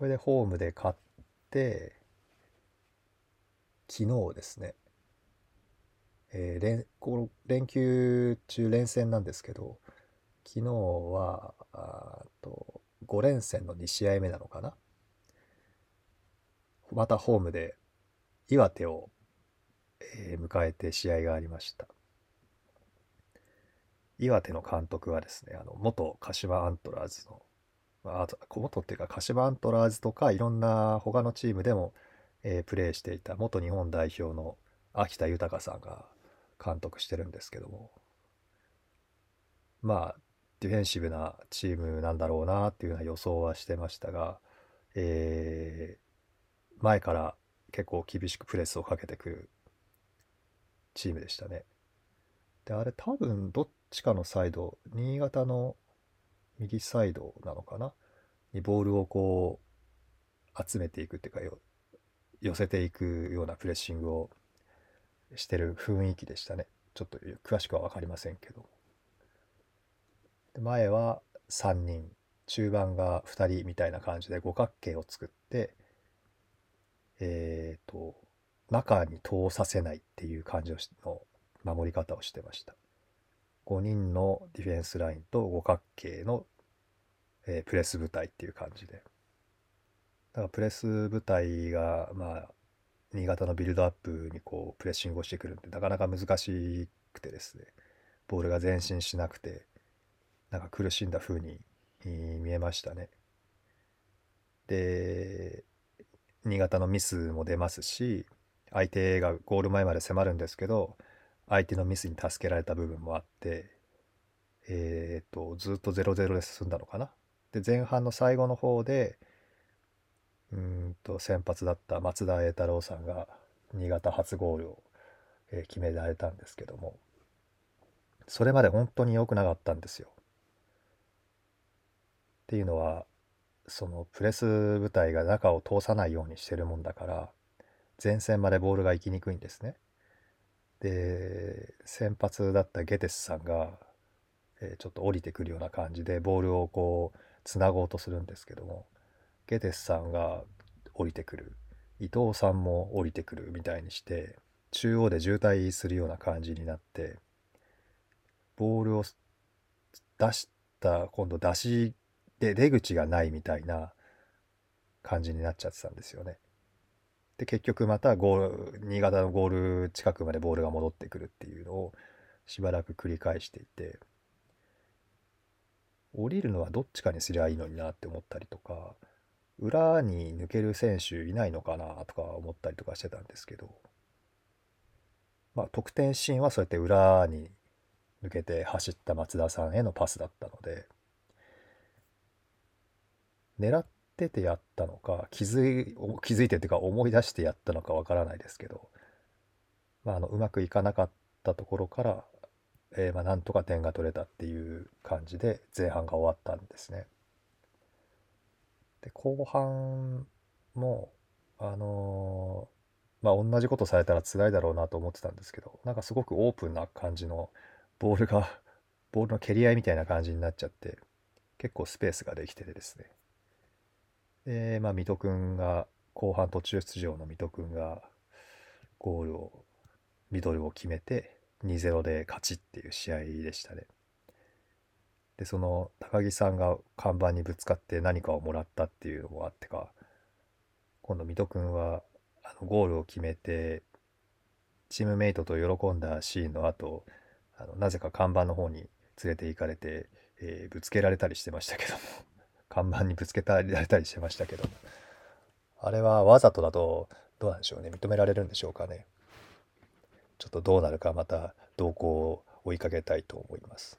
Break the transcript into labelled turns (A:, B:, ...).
A: これでホームで勝って昨日ですね、えー連こ連休中連戦なんですけど昨日はあと5連戦の2試合目なのかな。またホームで岩手を、えー迎えて試合がありました。岩手の監督はですねあの元鹿島アントラーズのまああと元っていうか鹿島アントラーズとかいろんな他のチームでも、えープレーしていた元日本代表の秋田豊さんが監督してるんですけどもまあディフェンシブなチームなんだろうなっていうような予想はしてましたが、えー前から結構厳しくプレスをかけてくるチームでしたね。で、あれ多分どっちかのサイド、新潟の右サイドなのかな？にボールをこう集めていくっていうかよ寄せていくようなプレッシングをしてる雰囲気でしたね。ちょっと詳しくは分かりませんけど。前は3人、中盤が2人みたいな感じで五角形を作って、えっと、中に通させないっていう感じの守り方をしてました。5人のディフェンスラインと五角形の、えープレス部隊っていう感じで。だからプレス部隊が、まあ、新潟のビルドアップにこうプレッシングをしてくるんで、なかなか難しくてですね、ボールが前進しなくて、なんか苦しんだ風に見えましたね。で、新潟のミスも出ますし、相手がゴール前まで迫るんですけど、相手のミスに助けられた部分もあって、えーと、ずっと0-0で進んだのかな？で、前半の最後の方で、うんと、先発だった松田栄太郎さんが新潟初ゴールを、え決められたんですけども、それまで本当に良くなかったんですよ。っていうのは、そのプレス部隊が中を通さないようにしてるもんだから、前線までボールが行きにくいんですね。で、先発だったゲテスさんが、えちょっと降りてくるような感じでボールをこうつなごうとするんですけどもゲテスさんが降りてくる伊藤さんも降りてくるみたいにして中央で渋滞するような感じになってボールを出した今度出しで出口がないみたいな感じになっちゃってたんですよね。で結局またゴール新潟のゴール近くまでボールが戻ってくるっていうのをしばらく繰り返していて降りるのはどっちかにすりゃいいのになって思ったりとか裏に抜ける選手いないのかなとか思ったりとかしてたんですけどまあ得点シーンはそうやって裏に抜けて走った松田さんへのパスだったので狙ってやったのか気づい気づいてっていうか思い出してやったのかわからないですけど、まあ、あのうまくいかなかったところから、えーまあ、なんとか点が取れたっていう感じで前半が終わったんですね。で後半もあのーまあ同じことされたら辛いだろうなと思ってたんですけどなんかすごくオープンな感じのボールがボールの蹴り合いみたいな感じになっちゃって結構スペースができててですねで、まあ、水戸君が、後半途中出場の水戸君が、ゴールを、ミドルを決めて、2-0で勝ちっていう試合でしたね。で、その、高木さんが看板にぶつかって何かをもらったっていうのもあってか、今度水戸君は、あの、ゴールを決めて、チームメイトと喜んだシーンの後、あのなぜか看板の方に連れて行かれて、えーぶつけられたりしてましたけども。看板にぶつけられたりしてましたけど。あれはわざとだとどうなんでしょうね。認められるんでしょうかね。ちょっとどうなるかまた動向を追いかけたいと思います。